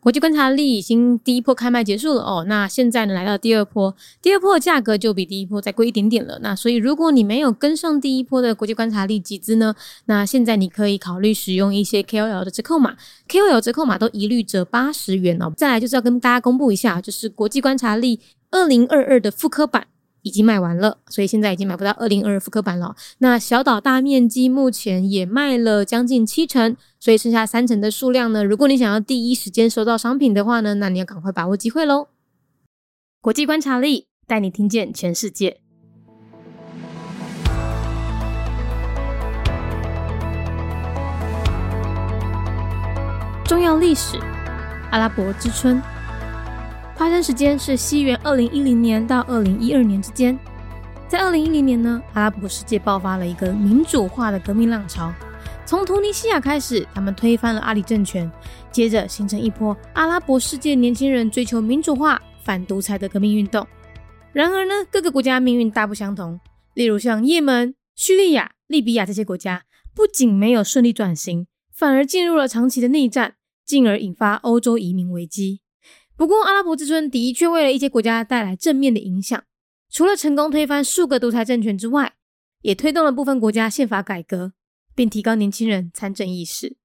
国际观察力已经第一波开卖结束了哦，那现在呢来到第二波，第二波的价格就比第一波再贵一点点了。那所以如果你没有跟上第一波的国际观察力集资呢，那现在你可以考虑使用一些 KOL 的折扣码，KOL 折扣码都一律折八十元哦。再来就是要跟大家公布一下，就是国际观察力二零二二的复刻版。已经卖完了，所以现在已经买不到二零二复刻版了。那小岛大面积目前也卖了将近七成，所以剩下三成的数量呢？如果你想要第一时间收到商品的话呢，那你要赶快把握机会喽！国际观察力带你听见全世界，重要历史，阿拉伯之春。发生时间是西元二零一零年到二零一二年之间。在二零一零年呢，阿拉伯世界爆发了一个民主化的革命浪潮。从突尼西亚开始，他们推翻了阿里政权，接着形成一波阿拉伯世界年轻人追求民主化、反独裁的革命运动。然而呢，各个国家命运大不相同。例如像也门、叙利亚、利比亚这些国家，不仅没有顺利转型，反而进入了长期的内战，进而引发欧洲移民危机。不过，阿拉伯之春的确为了一些国家带来正面的影响。除了成功推翻数个独裁政权之外，也推动了部分国家宪法改革，并提高年轻人参政意识。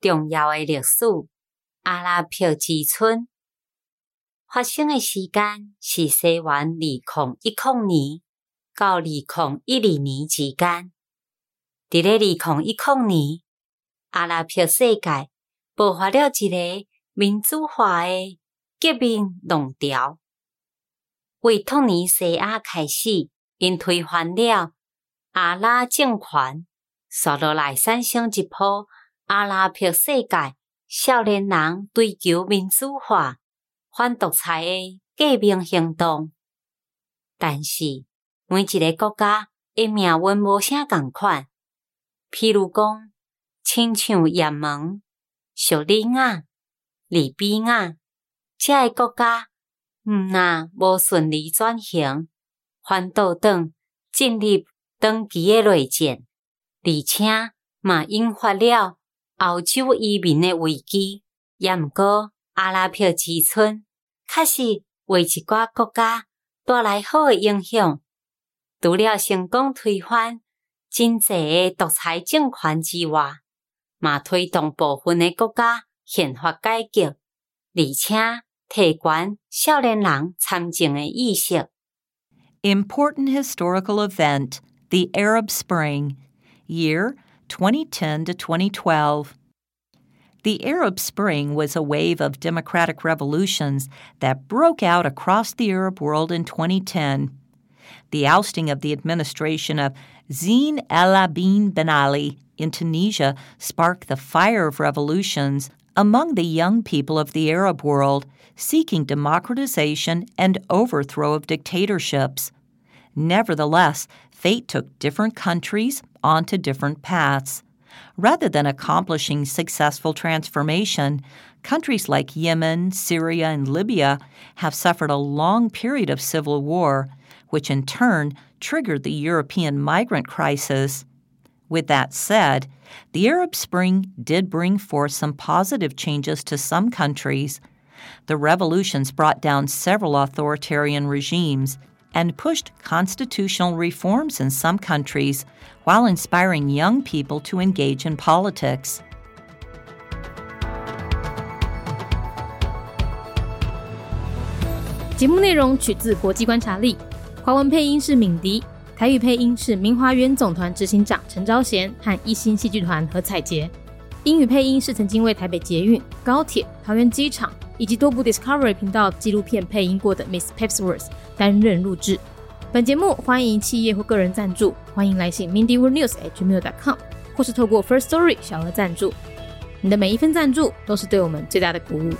重要的历史，阿拉伯之春发生的时间是西元二零一零年到二零一二年之间。伫咧二零一零年，阿拉伯世界爆发了一个。民主化的革命浪潮，为托尼西亚开始，因推翻了阿拉政权，刷落来产生一波阿拉伯世界少年人追求民主化、反独裁的革命行动。但是，每一个国家的命运无啥共款，譬如讲，亲像也门、叙利亚。利比亚这个国家，毋若无顺利转型，反倒等进入长期的内战，而且嘛引发了欧洲移民的危机。也毋过，阿拉伯之春确实为一寡国家带来好的影响。除了成功推翻真济独裁政权之外，嘛推动部分的国家。宪法改革，而且提悬少年人参政的意识。Important historical event: the Arab Spring, year 2010 to 2012. The Arab Spring was a wave of democratic revolutions that broke out across the Arab world in 2010. The ousting of the administration of Zine El Abidine Ben Ali in Tunisia sparked the fire of revolutions among the young people of the Arab world seeking democratization and overthrow of dictatorships. Nevertheless, fate took different countries onto different paths. Rather than accomplishing successful transformation, countries like Yemen, Syria, and Libya have suffered a long period of civil war, which in turn triggered the European migrant crisis. With that said, the Arab Spring did bring forth some positive changes to some countries. The revolutions brought down several authoritarian regimes and pushed constitutional reforms in some countries while inspiring young people to engage in politics. 台语配音是明华园总团执行长陈昭贤和一星戏剧团何彩杰，英语配音是曾经为台北捷运、高铁、桃园机场以及多部 Discovery 频道纪录片配音过的 Miss Pepsworth 担任录制。本节目欢迎企业或个人赞助，欢迎来信 mindyworldnews@gmail.com，或是透过 First Story 小额赞助。你的每一份赞助都是对我们最大的鼓舞。